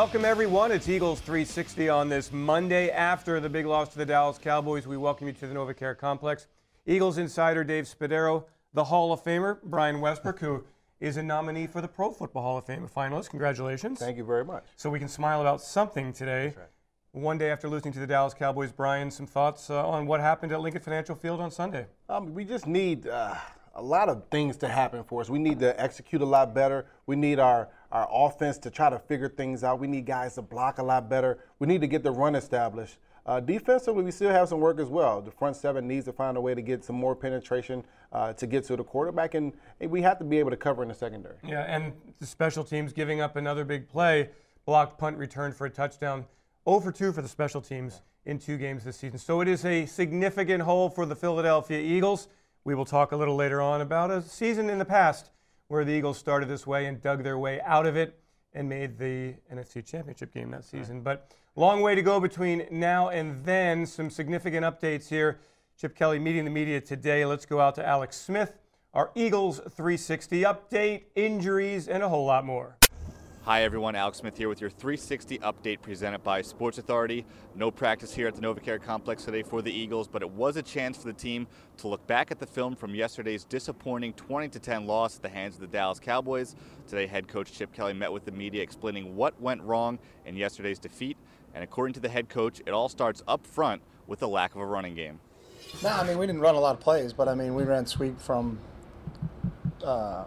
Welcome, everyone. It's Eagles 360 on this Monday after the big loss to the Dallas Cowboys. We welcome you to the NovaCare Complex. Eagles insider Dave Spadaro, the Hall of Famer Brian Westbrook, who is a nominee for the Pro Football Hall of Fame, a finalist. Congratulations. Thank you very much. So we can smile about something today. Right. One day after losing to the Dallas Cowboys, Brian, some thoughts uh, on what happened at Lincoln Financial Field on Sunday? Um, we just need uh, a lot of things to happen for us. We need to execute a lot better. We need our our offense to try to figure things out. We need guys to block a lot better. We need to get the run established. Uh, defensively, we still have some work as well. The front seven needs to find a way to get some more penetration uh, to get to the quarterback, and, we have to be able to cover in the secondary. Yeah, and the special teams giving up another big play, blocked punt return for a touchdown. 0 for 2 for the special teams in two games this season. So it is a significant hole for the Philadelphia Eagles. We will talk a little later on about a season in the past where the Eagles started this way and dug their way out of it and made the NFC Championship game that season. Right. But long way to go between now and then. Some significant updates here. Chip Kelly meeting the media today. Let's go out to Alex Smith, our Eagles 360 update, injuries, and a whole lot more. Hi everyone, Alex Smith here with your 360 update presented by Sports Authority. No practice here at the NovaCare Complex today for the Eagles, but it was a chance for the team to look back at the film from yesterday's disappointing 20-10 loss at the hands of the Dallas Cowboys. Today, head coach Chip Kelly met with the media explaining what went wrong in yesterday's defeat, and according to the head coach, it all starts up front with the lack of a running game. No, I mean we didn't run a lot of plays, but I mean we ran sweep from. Uh,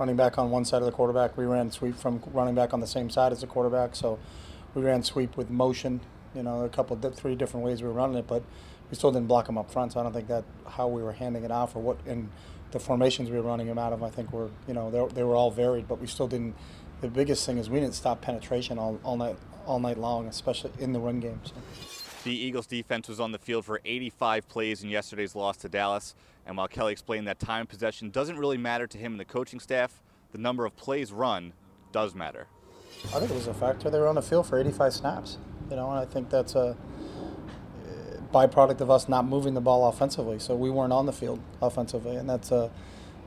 running back on one side of the quarterback. We ran sweep from running back on the same side as the quarterback. So we ran sweep with motion. You know, a couple, three different ways we were running it, but we still didn't block them up front. So I don't think that how we were handing it off or what and the formations we were running them out of. I think were you know they, they were all varied, but we still didn't. The biggest thing is we didn't stop penetration all, all night all night long, especially in the run games. So. The Eagles defense was on the field for 85 plays in yesterday's loss to Dallas. And while Kelly explained that time possession doesn't really matter to him and the coaching staff, the number of plays run does matter. I think it was a factor. They were on the field for 85 snaps. You know, and I think that's a eh, byproduct of us not moving the ball offensively. So we weren't on the field offensively, and that's a,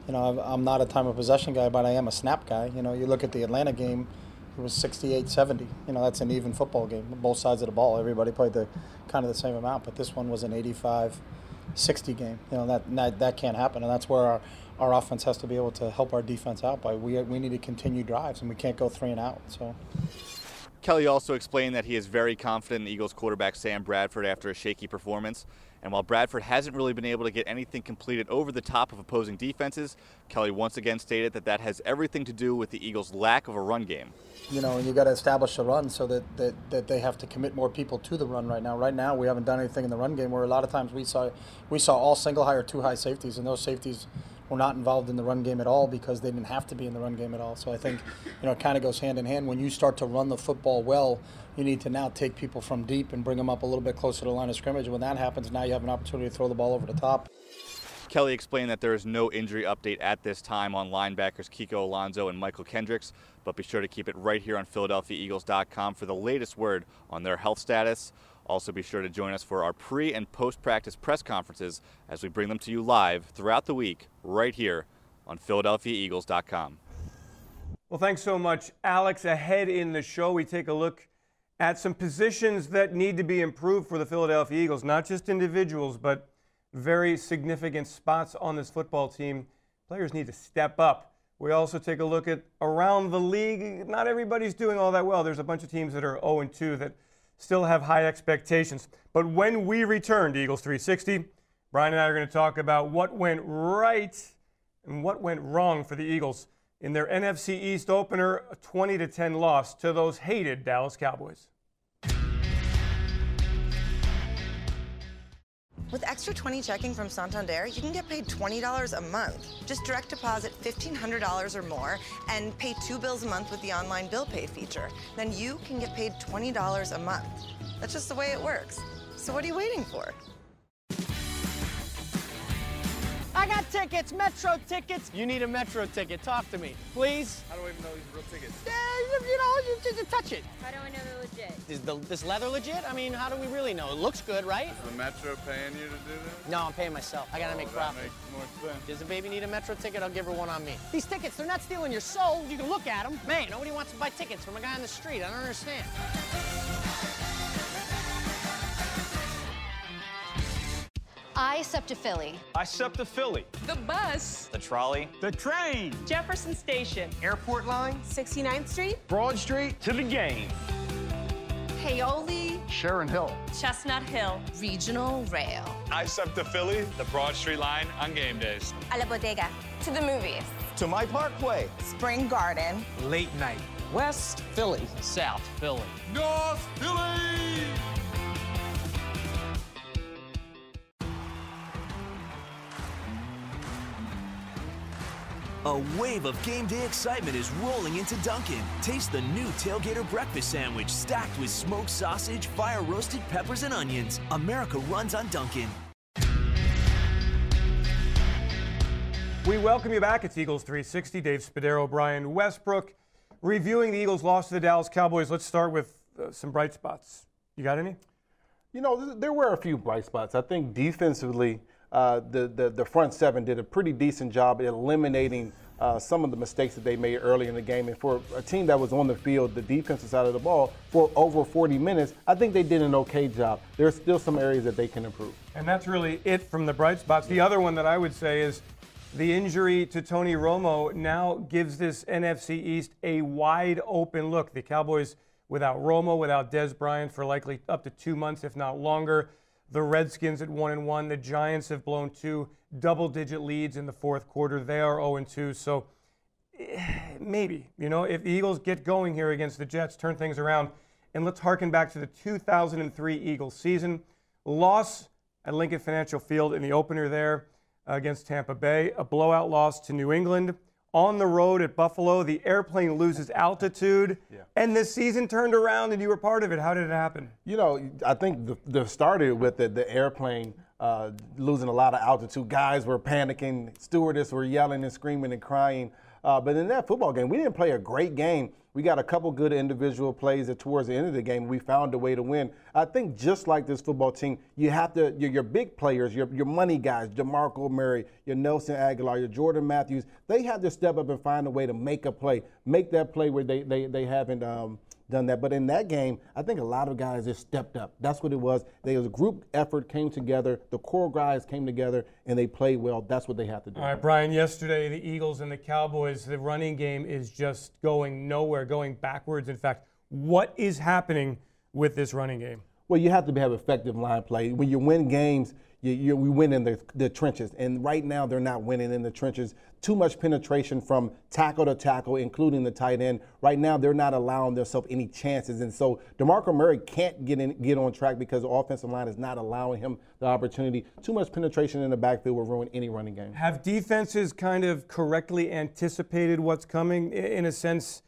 you know, I'm not a time of possession guy, but I am a snap guy. You know, you look at the Atlanta game it was 68-70. You know, that's an even football game. Both sides of the ball, everybody played the kind of the same amount. But this one was an 85-60 game. You know, that, that that can't happen, and that's where our our offense has to be able to help our defense out. By we we need to continue drives, and we can't go three and out. So. Kelly also explained that he is very confident in Eagles quarterback Sam Bradford after a shaky performance. And while Bradford hasn't really been able to get anything completed over the top of opposing defenses, Kelly once again stated that that has everything to do with the Eagles' lack of a run game. You know, you got to establish a run so that, that, that they have to commit more people to the run right now. Right now, we haven't done anything in the run game where a lot of times we saw we saw all single high or two high safeties, and those safeties were not involved in the run game at all because they didn't have to be in the run game at all. So I think, you know, it kind of goes hand in hand. When you start to run the football well, you need to now take people from deep and bring them up a little bit closer to the line of scrimmage. When that happens, now you have an opportunity to throw the ball over the top. Kelly explained that there is no injury update at this time on linebackers Kiko Alonso and Mychal Kendricks, but be sure to keep it right here on PhiladelphiaEagles.com for the latest word on their health status. Also, be sure to join us for our pre and post practice press conferences as we bring them to you live throughout the week right here on PhiladelphiaEagles.com. Well, thanks so much, Alex. Ahead in the show, we take a look at some positions that need to be improved for the Philadelphia Eagles, not just individuals, but very significant spots on this football team. Players need to step up. We also take a look at around the league. Not everybody's doing all that well. There's a bunch of teams that are 0 2 that still have high expectations. But when we return to Eagles 360, Brian and I are going to talk about what went right and what went wrong for the Eagles in their NFC East opener, a 20 to 10 loss to those hated Dallas Cowboys. With Extra 20 checking from Santander, you can get paid $20 a month. Just direct deposit $1,500 or more and pay two bills a month with the online bill pay feature. Then you can get paid $20 a month. That's just the way it works. So what are you waiting for? I got tickets, Metro tickets. You need a Metro ticket. Talk to me, please. How do I even know these are real tickets? Yeah, you, you know, you just touch it. How do I know they're legit? Is the, this leather legit? I mean, how do we really know? It looks good, right? Is the Metro paying you to do this? No, I'm paying myself. I gotta Oh, make that profit. makes more sense. Does the baby need a Metro ticket? I'll give her one on me. These tickets, they're not stealing your soul. You can look at them. Man, nobody wants to buy tickets from a guy on the street. I don't understand. I SEPTA Philly. I SEPTA Philly. The bus. The trolley. The train. Jefferson Station. Airport line. 69th Street. Broad Street. To the game. Paoli. Sharon Hill. Chestnut Hill. Regional Rail. I SEPTA Philly. The Broad Street line on game days. A la bodega. To the movies. To my parkway. Spring Garden. Late night. West Philly. South Philly. North Philly! A wave of game day excitement is rolling into Dunkin'. Taste the new Tailgater Breakfast Sandwich stacked with smoked sausage, fire roasted peppers, and onions. America runs on Dunkin'. We welcome you back. It's Eagles 360. Dave Spadaro, Brian Westbrook, reviewing the Eagles' loss to the Dallas Cowboys. Let's start with uh, some bright spots. You got any? You know, th- there were a few bright spots. I think defensively, uh, the, the the front seven did a pretty decent job at eliminating uh, some of the mistakes that they made early in the game. And for a team that was on the field, the defensive side of the ball, for over 40 minutes, I think they did an okay job. There's still some areas that they can improve. And that's really it from the bright spots. The other one that I would say is the injury to Tony Romo now gives this NFC East a wide open look. The Cowboys without Romo, without Dez Bryant for likely up to two months, if not longer. The Redskins at one and one. The Giants have blown two double-digit leads in the fourth quarter. They are 0 and 2. So eh, maybe you know if the Eagles get going here against the Jets, turn things around, and let's harken back to the 2003 Eagles season loss at Lincoln Financial Field in the opener there against Tampa Bay, a blowout loss to New England. On the road at Buffalo, the airplane loses altitude, and this season turned around, and you were part of it. How did it happen? You know, I think the, the started with the, the airplane uh, losing a lot of altitude. Guys were panicking. Stewardess were yelling and screaming and crying. Uh, but in that football game, we didn't play a great game. We got a couple good individual plays that towards the end of the game, we found a way to win. I think just like this football team, you have to, your, your big players, your, your money guys, DeMarco Murray, your Nelson Agholor, your Jordan Matthews, they have to step up and find a way to make a play, make that play where they, they, they haven't um, done that. But in that game, I think a lot of guys just stepped up. That's what it was. There was a group effort came together. The core guys came together and they played well. That's what they have to do. All right, Brian, yesterday the Eagles and the Cowboys, the running game is just going nowhere, going backwards. In fact, what is happening with this running game? Well, you have to have effective line play. When you win games, you, you, we win in the, the trenches. And right now, they're not winning in the trenches. Too much penetration from tackle to tackle, including the tight end. Right now, they're not allowing themselves any chances. And so DeMarco Murray can't get in, get on track because the offensive line is not allowing him the opportunity. Too much penetration in the backfield will ruin any running game. Have defenses kind of correctly anticipated what's coming, in a sense,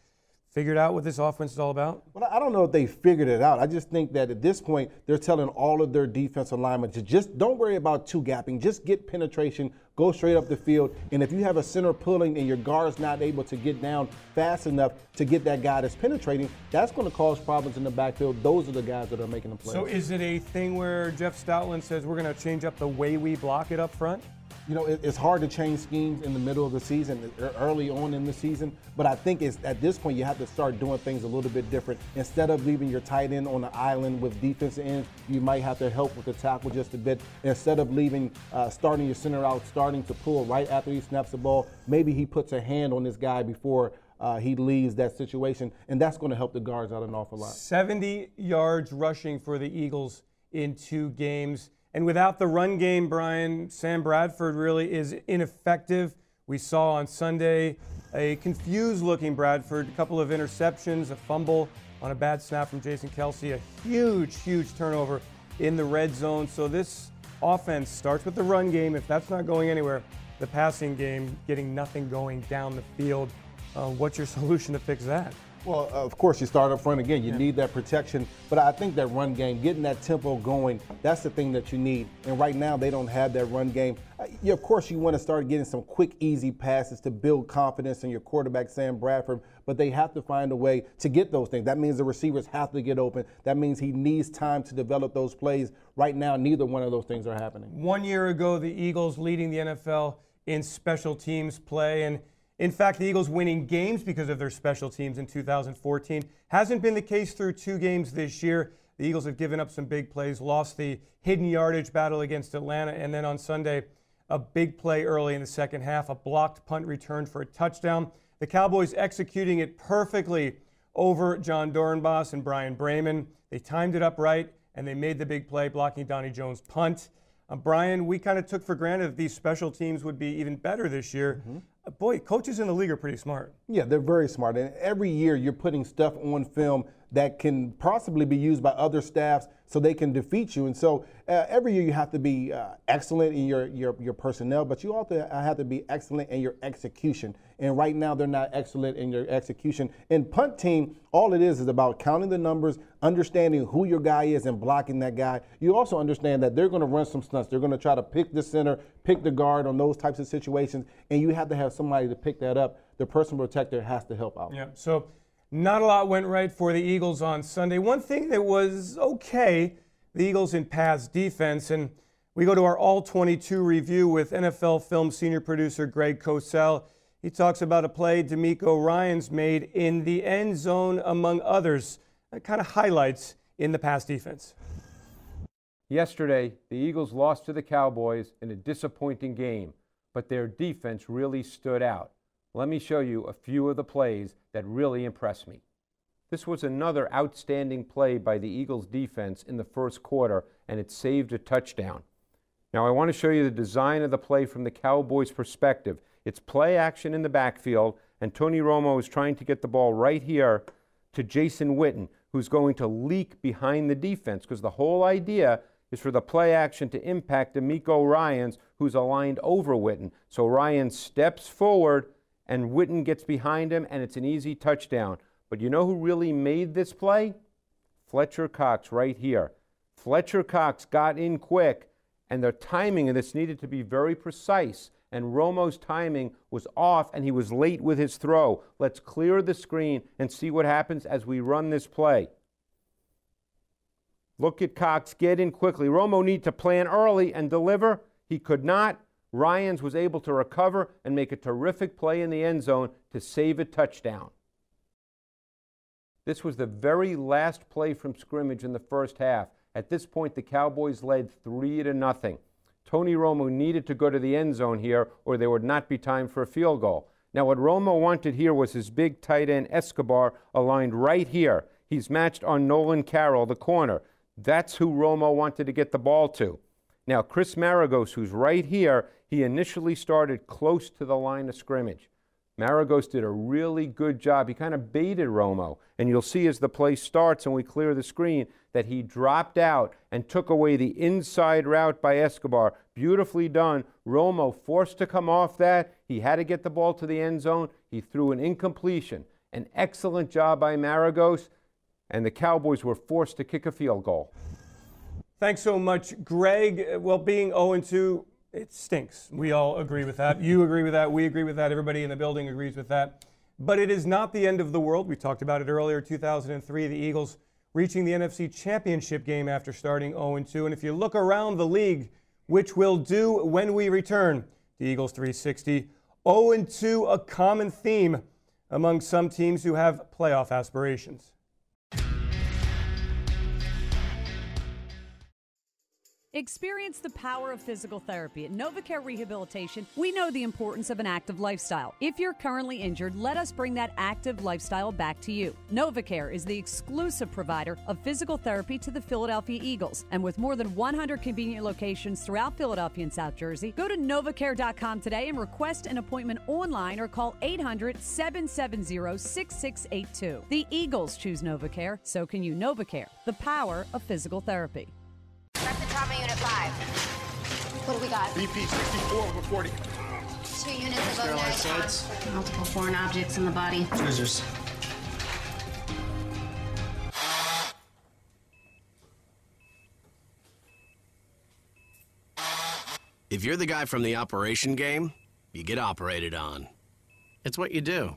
figured out what this offense is all about? Well, I don't know if they figured it out. I just think that at this point, they're telling all of their defensive linemen to just don't worry about two gapping. Just get penetration, go straight up the field. And if you have a center pulling and your guard's not able to get down fast enough to get that guy that's penetrating, that's going to cause problems in the backfield. Those are the guys that are making the plays. So is it a thing where Jeff Stoutland says we're going to change up the way we block it up front? You know, it, it's hard to change schemes in the middle of the season, early on in the season. But I think it's at this point you have to start doing things a little bit different. Instead of leaving your tight end on the island with defensive ends, you might have to help with the tackle just a bit. Instead of leaving, uh, starting your center out, starting to pull right after he snaps the ball, maybe he puts a hand on this guy before. Uh, he leaves that situation, and that's going to help the guards out an awful lot. 70 yards rushing for the Eagles in two games. And without the run game, Brian, Sam Bradford really is ineffective. We saw on Sunday a confused looking Bradford, a couple of interceptions, a fumble on a bad snap from Jason Kelce, a huge, huge turnover in the red zone. So this offense starts with the run game. If that's not going anywhere, the passing game getting nothing going down the field. Uh, what's your solution to fix that? Well, of course, you start up front again. You need that protection, but I think that run game, getting that tempo going, that's the thing that you need. And right now, they don't have that run game. Uh, yeah, of course, you want to start getting some quick, easy passes to build confidence in your quarterback, Sam Bradford, but they have to find a way to get those things. That means the receivers have to get open. That means he needs time to develop those plays. Right now, neither one of those things are happening. One year ago, the Eagles leading the NFL in special teams play, and in fact, the Eagles winning games because of their special teams in 2014 hasn't been the case through two games this year. The Eagles have given up some big plays, lost the hidden yardage battle against Atlanta, and then on Sunday, a big play early in the second half, a blocked punt return for a touchdown. The Cowboys executing it perfectly over Jon Dorenbos and Bryan Braman. They timed it up right, and they made the big play, blocking Donnie Jones' punt. Uh, Brian, we kind of took for granted that these special teams would be even better this year. Mm-hmm boy, coaches in the league are pretty smart. Yeah, they're very smart. And every year you're putting stuff on film that can possibly be used by other staffs so they can defeat you. And so uh, every year you have to be uh, excellent in your, your, your personnel, but you also have to be excellent in your execution. And right now they're not excellent in your execution. In punt team, all it is is about counting the numbers, understanding who your guy is, and blocking that guy. You also understand that they're going to run some stunts. They're going to try to pick the center, pick the guard on those types of situations, and you have to have somebody to pick that up. The personal protector has to help out. Yeah. So not a lot went right for the Eagles on Sunday. One thing that was okay, the Eagles in pass defense, and we go to our All 22 review with NFL film senior producer Greg Cosell. He talks about a play DeMeco Ryans made in the end zone, among others. That kind of highlights in the pass defense. Yesterday, the Eagles lost to the Cowboys in a disappointing game, but their defense really stood out. Let me show you a few of the plays that really impressed me. This was another outstanding play by the Eagles defense in the first quarter, and it saved a touchdown. Now, I want to show you the design of the play from the Cowboys' perspective. It's play action in the backfield, and Tony Romo is trying to get the ball right here to Jason Witten, who's going to leak behind the defense, because the whole idea is for the play action to impact DeMeco Ryans, who's aligned over Witten. So Ryan steps forward and Witten gets behind him, and it's an easy touchdown. But you know who really made this play? Fletcher Cox right here. Fletcher Cox got in quick, and the timing of this needed to be very precise. And Romo's timing was off, and he was late with his throw. Let's clear the screen and see what happens as we run this play. Look at Cox get in quickly. Romo need to plan early and deliver. He could not. Ryans was able to recover and make a terrific play in the end zone to save a touchdown. This was the very last play from scrimmage in the first half. At this point, the Cowboys led three to nothing. Tony Romo needed to go to the end zone here, or there would not be time for a field goal. Now, what Romo wanted here was his big tight end Escobar aligned right here. He's matched on Nolan Carroll, the corner. That's who Romo wanted to get the ball to. Now, Chris Maragos, who's right here, he initially started close to the line of scrimmage. Maragos did a really good job. He kind of baited Romo. And you'll see as the play starts and we clear the screen that he dropped out and took away the inside route by Escobar. Beautifully done. Romo forced to come off that. He had to get the ball to the end zone. He threw an incompletion. An excellent job by Maragos. And the Cowboys were forced to kick a field goal. Thanks so much, Greg. Uh, well, being 0 2 it stinks. We all agree with that. You agree with that. We agree with that. Everybody in the building agrees with that. But it is not the end of the world. We talked about it earlier, 2003, the Eagles reaching the NFC Championship game after starting 0 2. And if you look around the league, which we'll do when we return the Eagles 360, 0 2, a common theme among some teams who have playoff aspirations. Experience the power of physical therapy. At NovaCare Rehabilitation, we know the importance of an active lifestyle. If you're currently injured, let us bring that active lifestyle back to you. NovaCare is the exclusive provider of physical therapy to the Philadelphia Eagles. And with more than 100 convenient locations throughout Philadelphia and South Jersey, go to novacare.com today and request an appointment online or call 800 770 6682. The Eagles choose NovaCare, so can you. NovaCare, the power of physical therapy. Armor Unit 5. What do we got? BP 64 over 40. Two units of overnight. Multiple foreign objects in the body. Cruisers. If you're the guy from the operation game, you get operated on. It's what you do.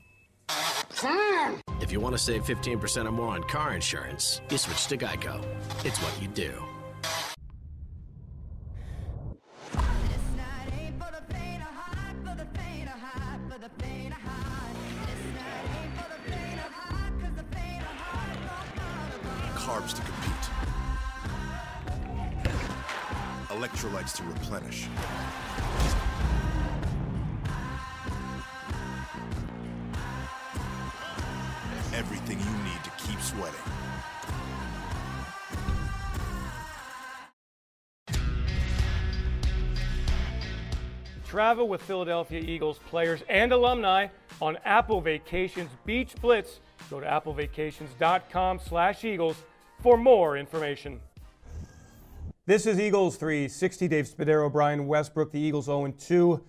Hmm. If you want to save 15% or more on car insurance, you switch to Geico. It's what you do. Electrolytes to replenish. Everything you need to keep sweating. Travel with Philadelphia Eagles players and alumni on Apple Vacations Beach Blitz. Go to applevacations.com slash Eagles for more information. This is Eagles 360. Dave Spadaro, Brian Westbrook, the Eagles 0 2.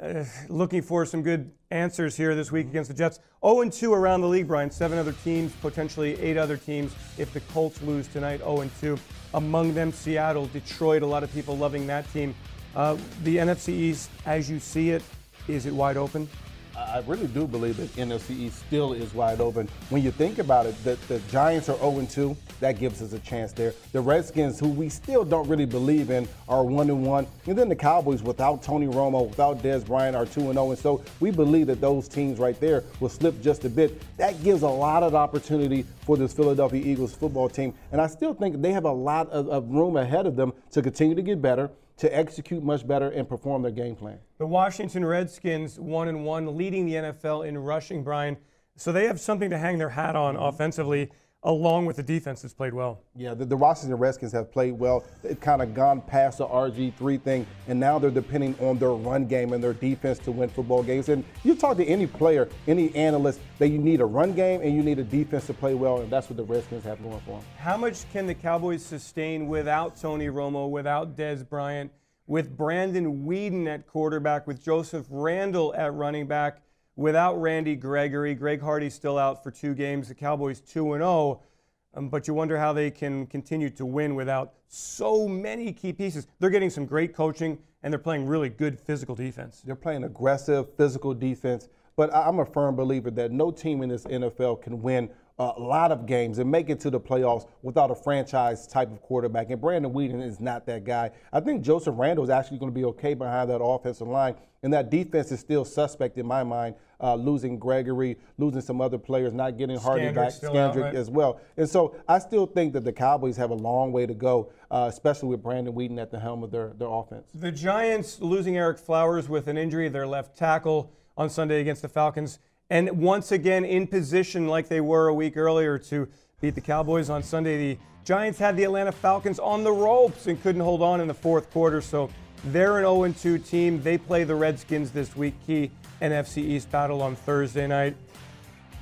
Uh, looking for some good answers here this week against the Jets. 0 2 around the league, Brian. Seven other teams, potentially eight other teams if the Colts lose tonight. 0 2. Among them, Seattle, Detroit. A lot of people loving that team. Uh, the NFC East, as you see it, is it wide open? I really do believe that NFC East still is wide open. When you think about it, the, the Giants are 0 2. That gives us a chance there. The Redskins, who we still don't really believe in, are 1 1. And then the Cowboys, without Tony Romo, without Dez Bryant, are 2 0. And so we believe that those teams right there will slip just a bit. That gives a lot of opportunity for this Philadelphia Eagles football team. And I still think they have a lot of, of room ahead of them to continue to get better to execute much better and perform their game plan. The Washington Redskins, one and one, leading the NFL in rushing, Brian. So they have something to hang their hat on offensively, along with the defense that's played well. Yeah, the, the Washington Redskins have played well. They've kind of gone past the RG3 thing, and now they're depending on their run game and their defense to win football games. And you talk to any player, any analyst, that you need a run game and you need a defense to play well, and that's what the Redskins have going for them. How much can the Cowboys sustain without Tony Romo, without Dez Bryant, with Brandon Weeden at quarterback, with Joseph Randle at running back, without Randy Gregory? Greg Hardy's still out for two games. The Cowboys 2 0. Um, but you wonder how they can continue to win without so many key pieces. They're getting some great coaching and they're playing really good physical defense. They're playing aggressive physical defense. But I'm a firm believer that no team in this NFL can win a lot of games and make it to the playoffs without a franchise type of quarterback. And Brandon Weeden is not that guy. I think Joseph Randle is actually going to be okay behind that offensive line. And that defense is still suspect in my mind, uh, losing Gregory, losing some other players, not getting Hardy back, Scandrick right? as well. And so I still think that the Cowboys have a long way to go, uh, especially with Brandon Weeden at the helm of their, their offense. The Giants losing Ereck Flowers with an injury, their left tackle on Sunday against the Falcons and once again in position like they were a week earlier to beat the Cowboys on Sunday. The Giants had the Atlanta Falcons on the ropes and couldn't hold on in the fourth quarter. So they're an 0 2 team. They play the Redskins this week, key NFC East battle on Thursday night.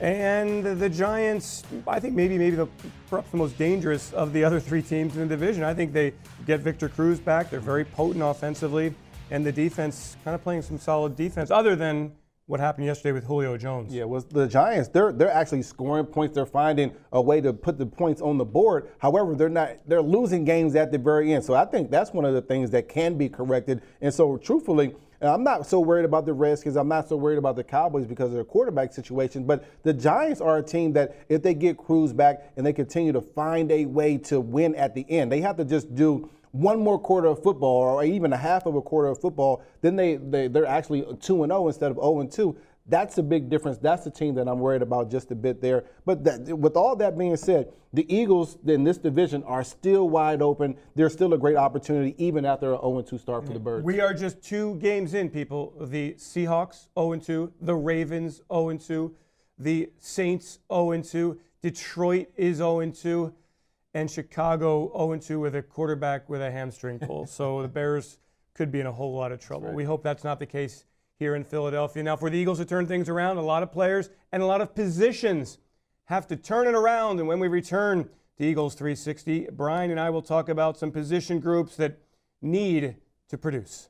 And the Giants, I think maybe maybe the perhaps the most dangerous of the other three teams in the division. I think they get Victor Cruz back. They're very potent offensively, and the defense kind of playing some solid defense. Other than what happened yesterday with Julio Jones. Yeah, was the Giants. They're they're actually scoring points. They're finding a way to put the points on the board. However, they're not. They're losing games at the very end. So I think that's one of the things that can be corrected. And so, truthfully. I'm not so worried about the Redskins. I'm not so worried about the Cowboys because of their quarterback situation. But the Giants are a team that, if they get Cruz back and they continue to find a way to win at the end, they have to just do one more quarter of football or even a half of a quarter of football, then they, they they're actually 2 and 0 instead of 0 and 2. That's a big difference. That's the team that I'm worried about just a bit there. But that, with all that being said, the Eagles in this division are still wide open. There's still a great opportunity even after an 0 2 start for the Birds. We are just two games in, people. The Seahawks 0 2, the Ravens 0 2, the Saints 0 2, Detroit is 0 2 and Chicago 0 2 with a quarterback with a hamstring pull. so the Bears could be in a whole lot of trouble. Right. We hope that's not the case here in Philadelphia. Now, for the Eagles to turn things around, a lot of players and a lot of positions have to turn it around. And when we return to Eagles 360, Brian and I will talk about some position groups that need to produce.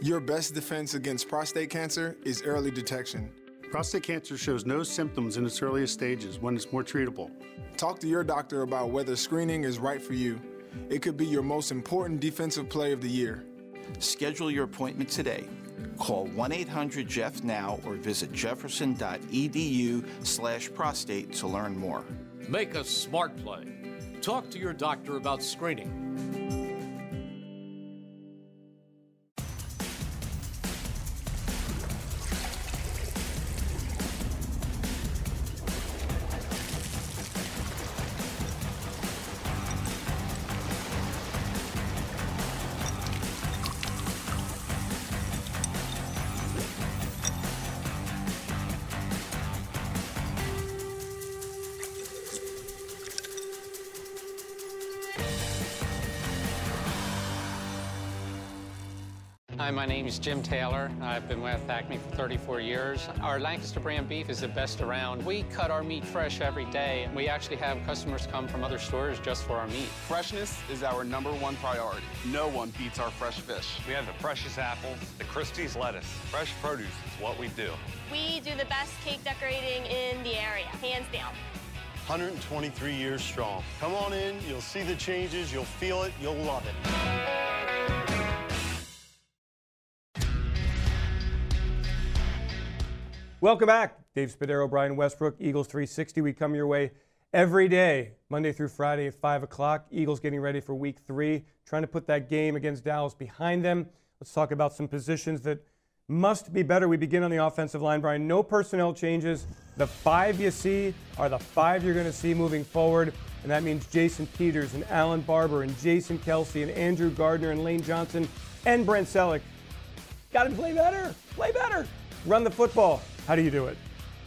Your best defense against prostate cancer is early detection. Prostate cancer shows no symptoms in its earliest stages when it's more treatable. Talk to your doctor about whether screening is right for you. It could be your most important defensive play of the year. Schedule your appointment today. Call 1-800-JEFF now or visit jefferson.edu slash prostate to learn more. Make a smart play. Talk to your doctor about screening. Hi, my Jim Taylor. I've been with Acme for 34 years. Our Lancaster brand beef is the best around. We cut our meat fresh every day. We actually have customers come from other stores just for our meat. Freshness is our number one priority. No one beats our fresh fish. We have the freshest apples, the Christie's lettuce. Fresh produce is what we do. We do the best cake decorating in the area, hands down. 123 years strong. Come on in, you'll see the changes, you'll feel it, you'll love it. Welcome back. Dave Spadaro, Brian Westbrook, Eagles 360. We come your way every day, Monday through Friday at 5 o'clock. Eagles getting ready for week three, trying to put that game against Dallas behind them. Let's talk about some positions that must be better. We begin on the offensive line, Brian. No personnel changes. The five you see are the five you're going to see moving forward. And that means Jason Peters and Alan Barber and Jason Kelce and Andrew Gardner and Lane Johnson and Brent Celek. Got to play better. Play better. Run the football. How do you do it?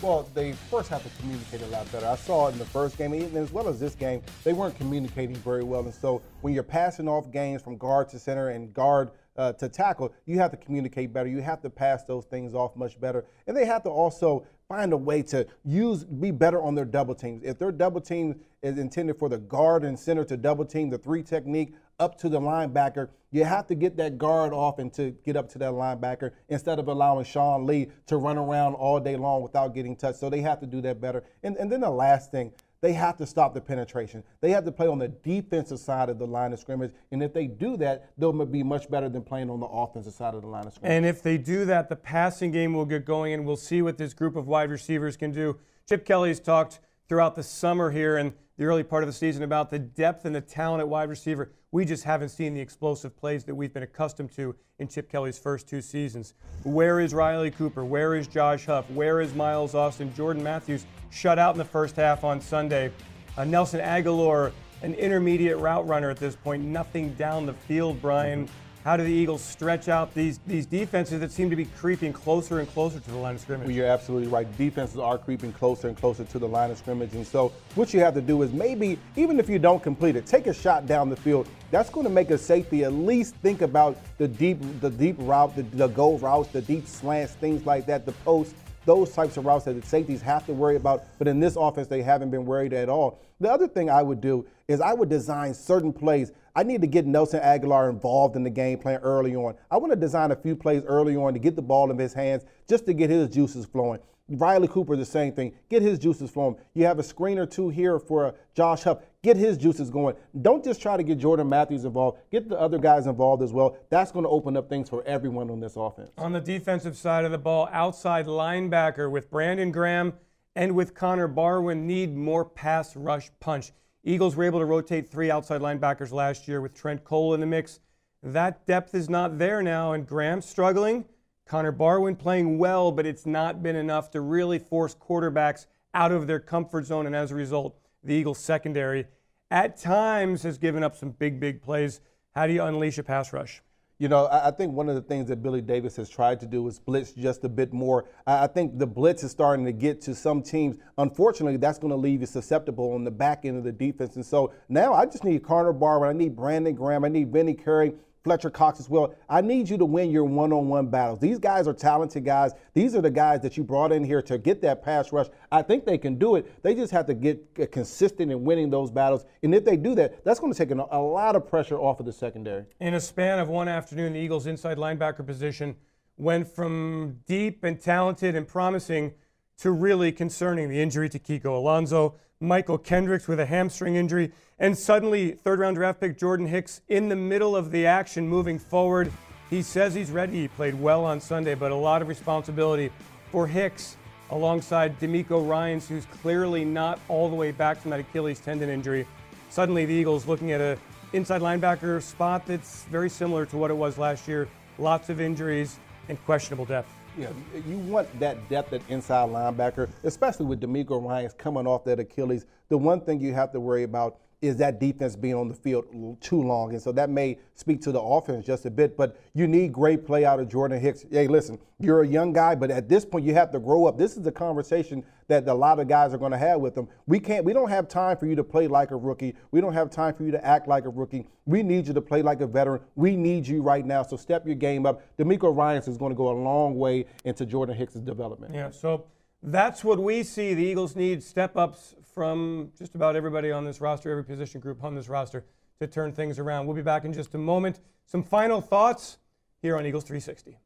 Well, they first have to communicate a lot better. I saw it in the first game, and as well as this game, they weren't communicating very well. And so when you're passing off games from guard to center and guard uh, to tackle, you have to communicate better. You have to pass those things off much better. And they have to also find a way to use be better on their double teams. If their double team is intended for the guard and center to double team the three technique up to the linebacker, you have to get that guard off and to get up to that linebacker instead of allowing Sean Lee to run around all day long without getting touched. So they have to do that better. And, and then the last thing, they have to stop the penetration. They have to play on the defensive side of the line of scrimmage. And if they do that, they'll be much better than playing on the offensive side of the line of scrimmage. And if they do that, the passing game will get going, and we'll see what this group of wide receivers can do. Chip Kelly's talked throughout the summer here and the early part of the season about the depth and the talent at wide receiver. We just haven't seen the explosive plays that we've been accustomed to in Chip Kelly's first two seasons. Where is Riley Cooper? Where is Josh Huff? Where is Miles Austin? Jordan Matthews shut out in the first half on Sunday. Uh, Nelson Agholor, an intermediate route runner at this point, nothing down the field, Brian. How do the Eagles stretch out these these defenses that seem to be creeping closer and closer to the line of scrimmage? Well, you're absolutely right. Defenses are creeping closer and closer to the line of scrimmage. And so, what you have to do is maybe, even if you don't complete it, take a shot down the field. That's going to make a safety at least think about the deep, the deep route, the, the go routes, the deep slants, things like that, the post those types of routes that the safeties have to worry about. But in this offense, they haven't been worried at all. The other thing I would do is I would design certain plays. I need to get Nelson Agholor involved in the game plan early on. I want to design a few plays early on to get the ball in his hands just to get his juices flowing. Riley Cooper, the same thing. Get his juices flowing. You have a screen or two here for uh, Josh Huff. Get his juices going. Don't just try to get Jordan Matthews involved. Get the other guys involved as well. That's going to open up things for everyone on this offense. On the defensive side of the ball, outside linebacker with Brandon Graham and with Connor Barwin need more pass rush punch. Eagles were able to rotate three outside linebackers last year with Trent Cole in the mix. That depth is not there now, and Graham's struggling. Connor Barwin playing well, but it's not been enough to really force quarterbacks out of their comfort zone. And as a result, the Eagles secondary at times has given up some big, big plays. How do you unleash a pass rush? You know, I think one of the things that Billy Davis has tried to do is blitz just a bit more. I think the blitz is starting to get to some teams. Unfortunately, that's going to leave you susceptible on the back end of the defense. And so now I just need Connor Barwin. I need Brandon Graham. I need Vinny Curry. Fletcher Cox as well. I need you to win your one on one battles. These guys are talented guys. These are the guys that you brought in here to get that pass rush. I think they can do it. They just have to get consistent in winning those battles. And if they do that, that's going to take a lot of pressure off of the secondary. In a span of one afternoon, the Eagles' inside linebacker position went from deep and talented and promising to really concerning the injury to Kiko Alonso, Mychal Kendricks with a hamstring injury, and suddenly third round draft pick Jordan Hicks in the middle of the action moving forward. He says he's ready. He played well on Sunday, but a lot of responsibility for Hicks alongside DeMeco Ryans, who's clearly not all the way back from that Achilles tendon injury. Suddenly, the Eagles looking at a inside linebacker spot that's very similar to what it was last year. Lots of injuries and questionable depth. Yeah, you want that depth at inside linebacker, especially with DeMeco Ryans coming off that Achilles. The one thing you have to worry about is that defense being on the field too long. And so that may speak to the offense just a bit, but you need great play out of Jordan Hicks. Hey, listen, you're a young guy, but at this point you have to grow up. This is the conversation that a lot of guys are going to have with them. We can't we don't have time for you to play like a rookie. We don't have time for you to act like a rookie. We need you to play like a veteran. We need you right now. So step your game up. DeMeco Ryans is going to go a long way into Jordan Hicks' development. Yeah, so that's what we see. The Eagles need step ups from just about everybody on this roster, every position group on this roster to turn things around. We'll be back in just a moment. Some final thoughts here on Eagles 360.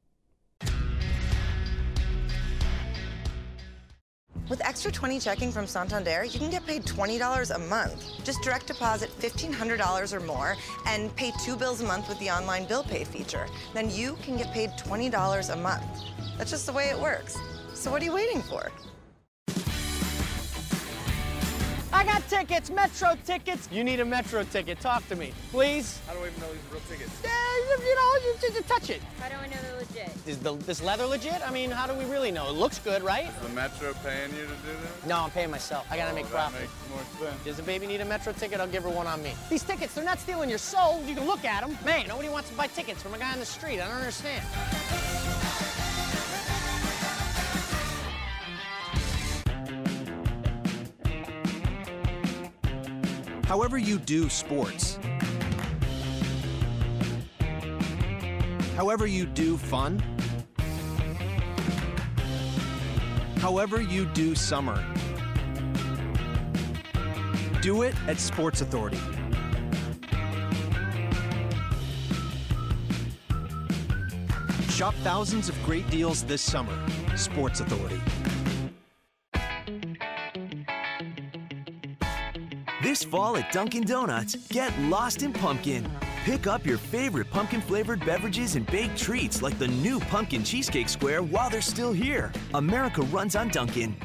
With Extra 20 checking from Santander, you can get paid $20 a month. Just direct deposit $1,500 or more and pay two bills a month with the online bill pay feature. Then you can get paid $20 a month. That's just the way it works. So what are you waiting for? I got tickets, Metro tickets. You need a Metro ticket. Talk to me, please. How do we even know these are real tickets? Uh, you know, you just touch it. How do I know they're legit? Is the, this leather legit? I mean, how do we really know? It looks good, right? Is the Metro paying you to do that? No, I'm paying myself. I gotta Oh, make that profit. makes more sense. Does the baby need a Metro ticket? I'll give her one on me. These tickets, they're not stealing your soul. You can look at them. Man, nobody wants to buy tickets from a guy on the street. I don't understand. However, you do sports. However, you do fun. However, you do summer. Do it at Sports Authority. Shop thousands of great deals this summer. Sports Authority. This fall at Dunkin' Donuts, get lost in pumpkin. Pick up your favorite pumpkin flavored beverages and baked treats like the new pumpkin cheesecake square while they're still here. America runs on Dunkin'.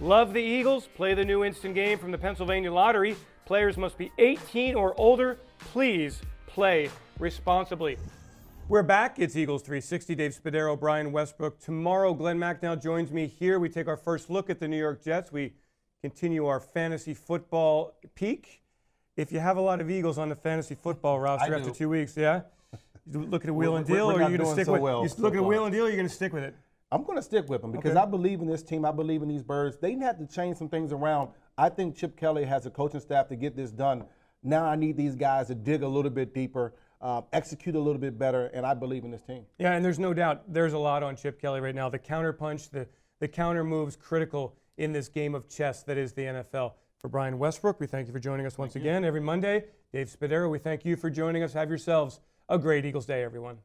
Love the Eagles? Play the new instant game from the Pennsylvania Lottery. Players must be 18 or older. Please play responsibly. We're back. It's Eagles 360. Dave Spadaro, Brian Westbrook. Tomorrow, Glenn McNeil joins me here. We take our first look at the New York Jets. We continue our fantasy football peak. If you have a lot of Eagles on the fantasy football roster I after do. two weeks, yeah? You look at a wheel and deal, we're or are you going to stick so with well you look at a wheel and deal, or you're going to stick with it? I'm going to stick with them because Okay. I believe in this team. I believe in these birds. They have to change some things around. I think Chip Kelly has a coaching staff to get this done. Now I need these guys to dig a little bit deeper, uh, execute a little bit better, and I believe in this team. Yeah, and there's no doubt there's a lot on Chip Kelly right now. The counter punch, the, the counter moves critical in this game of chess that is the NFL. For Brian Westbrook, we thank you for joining us once again every Monday. Dave Spadaro, we thank you for joining us. Have yourselves a great Eagles Day, everyone.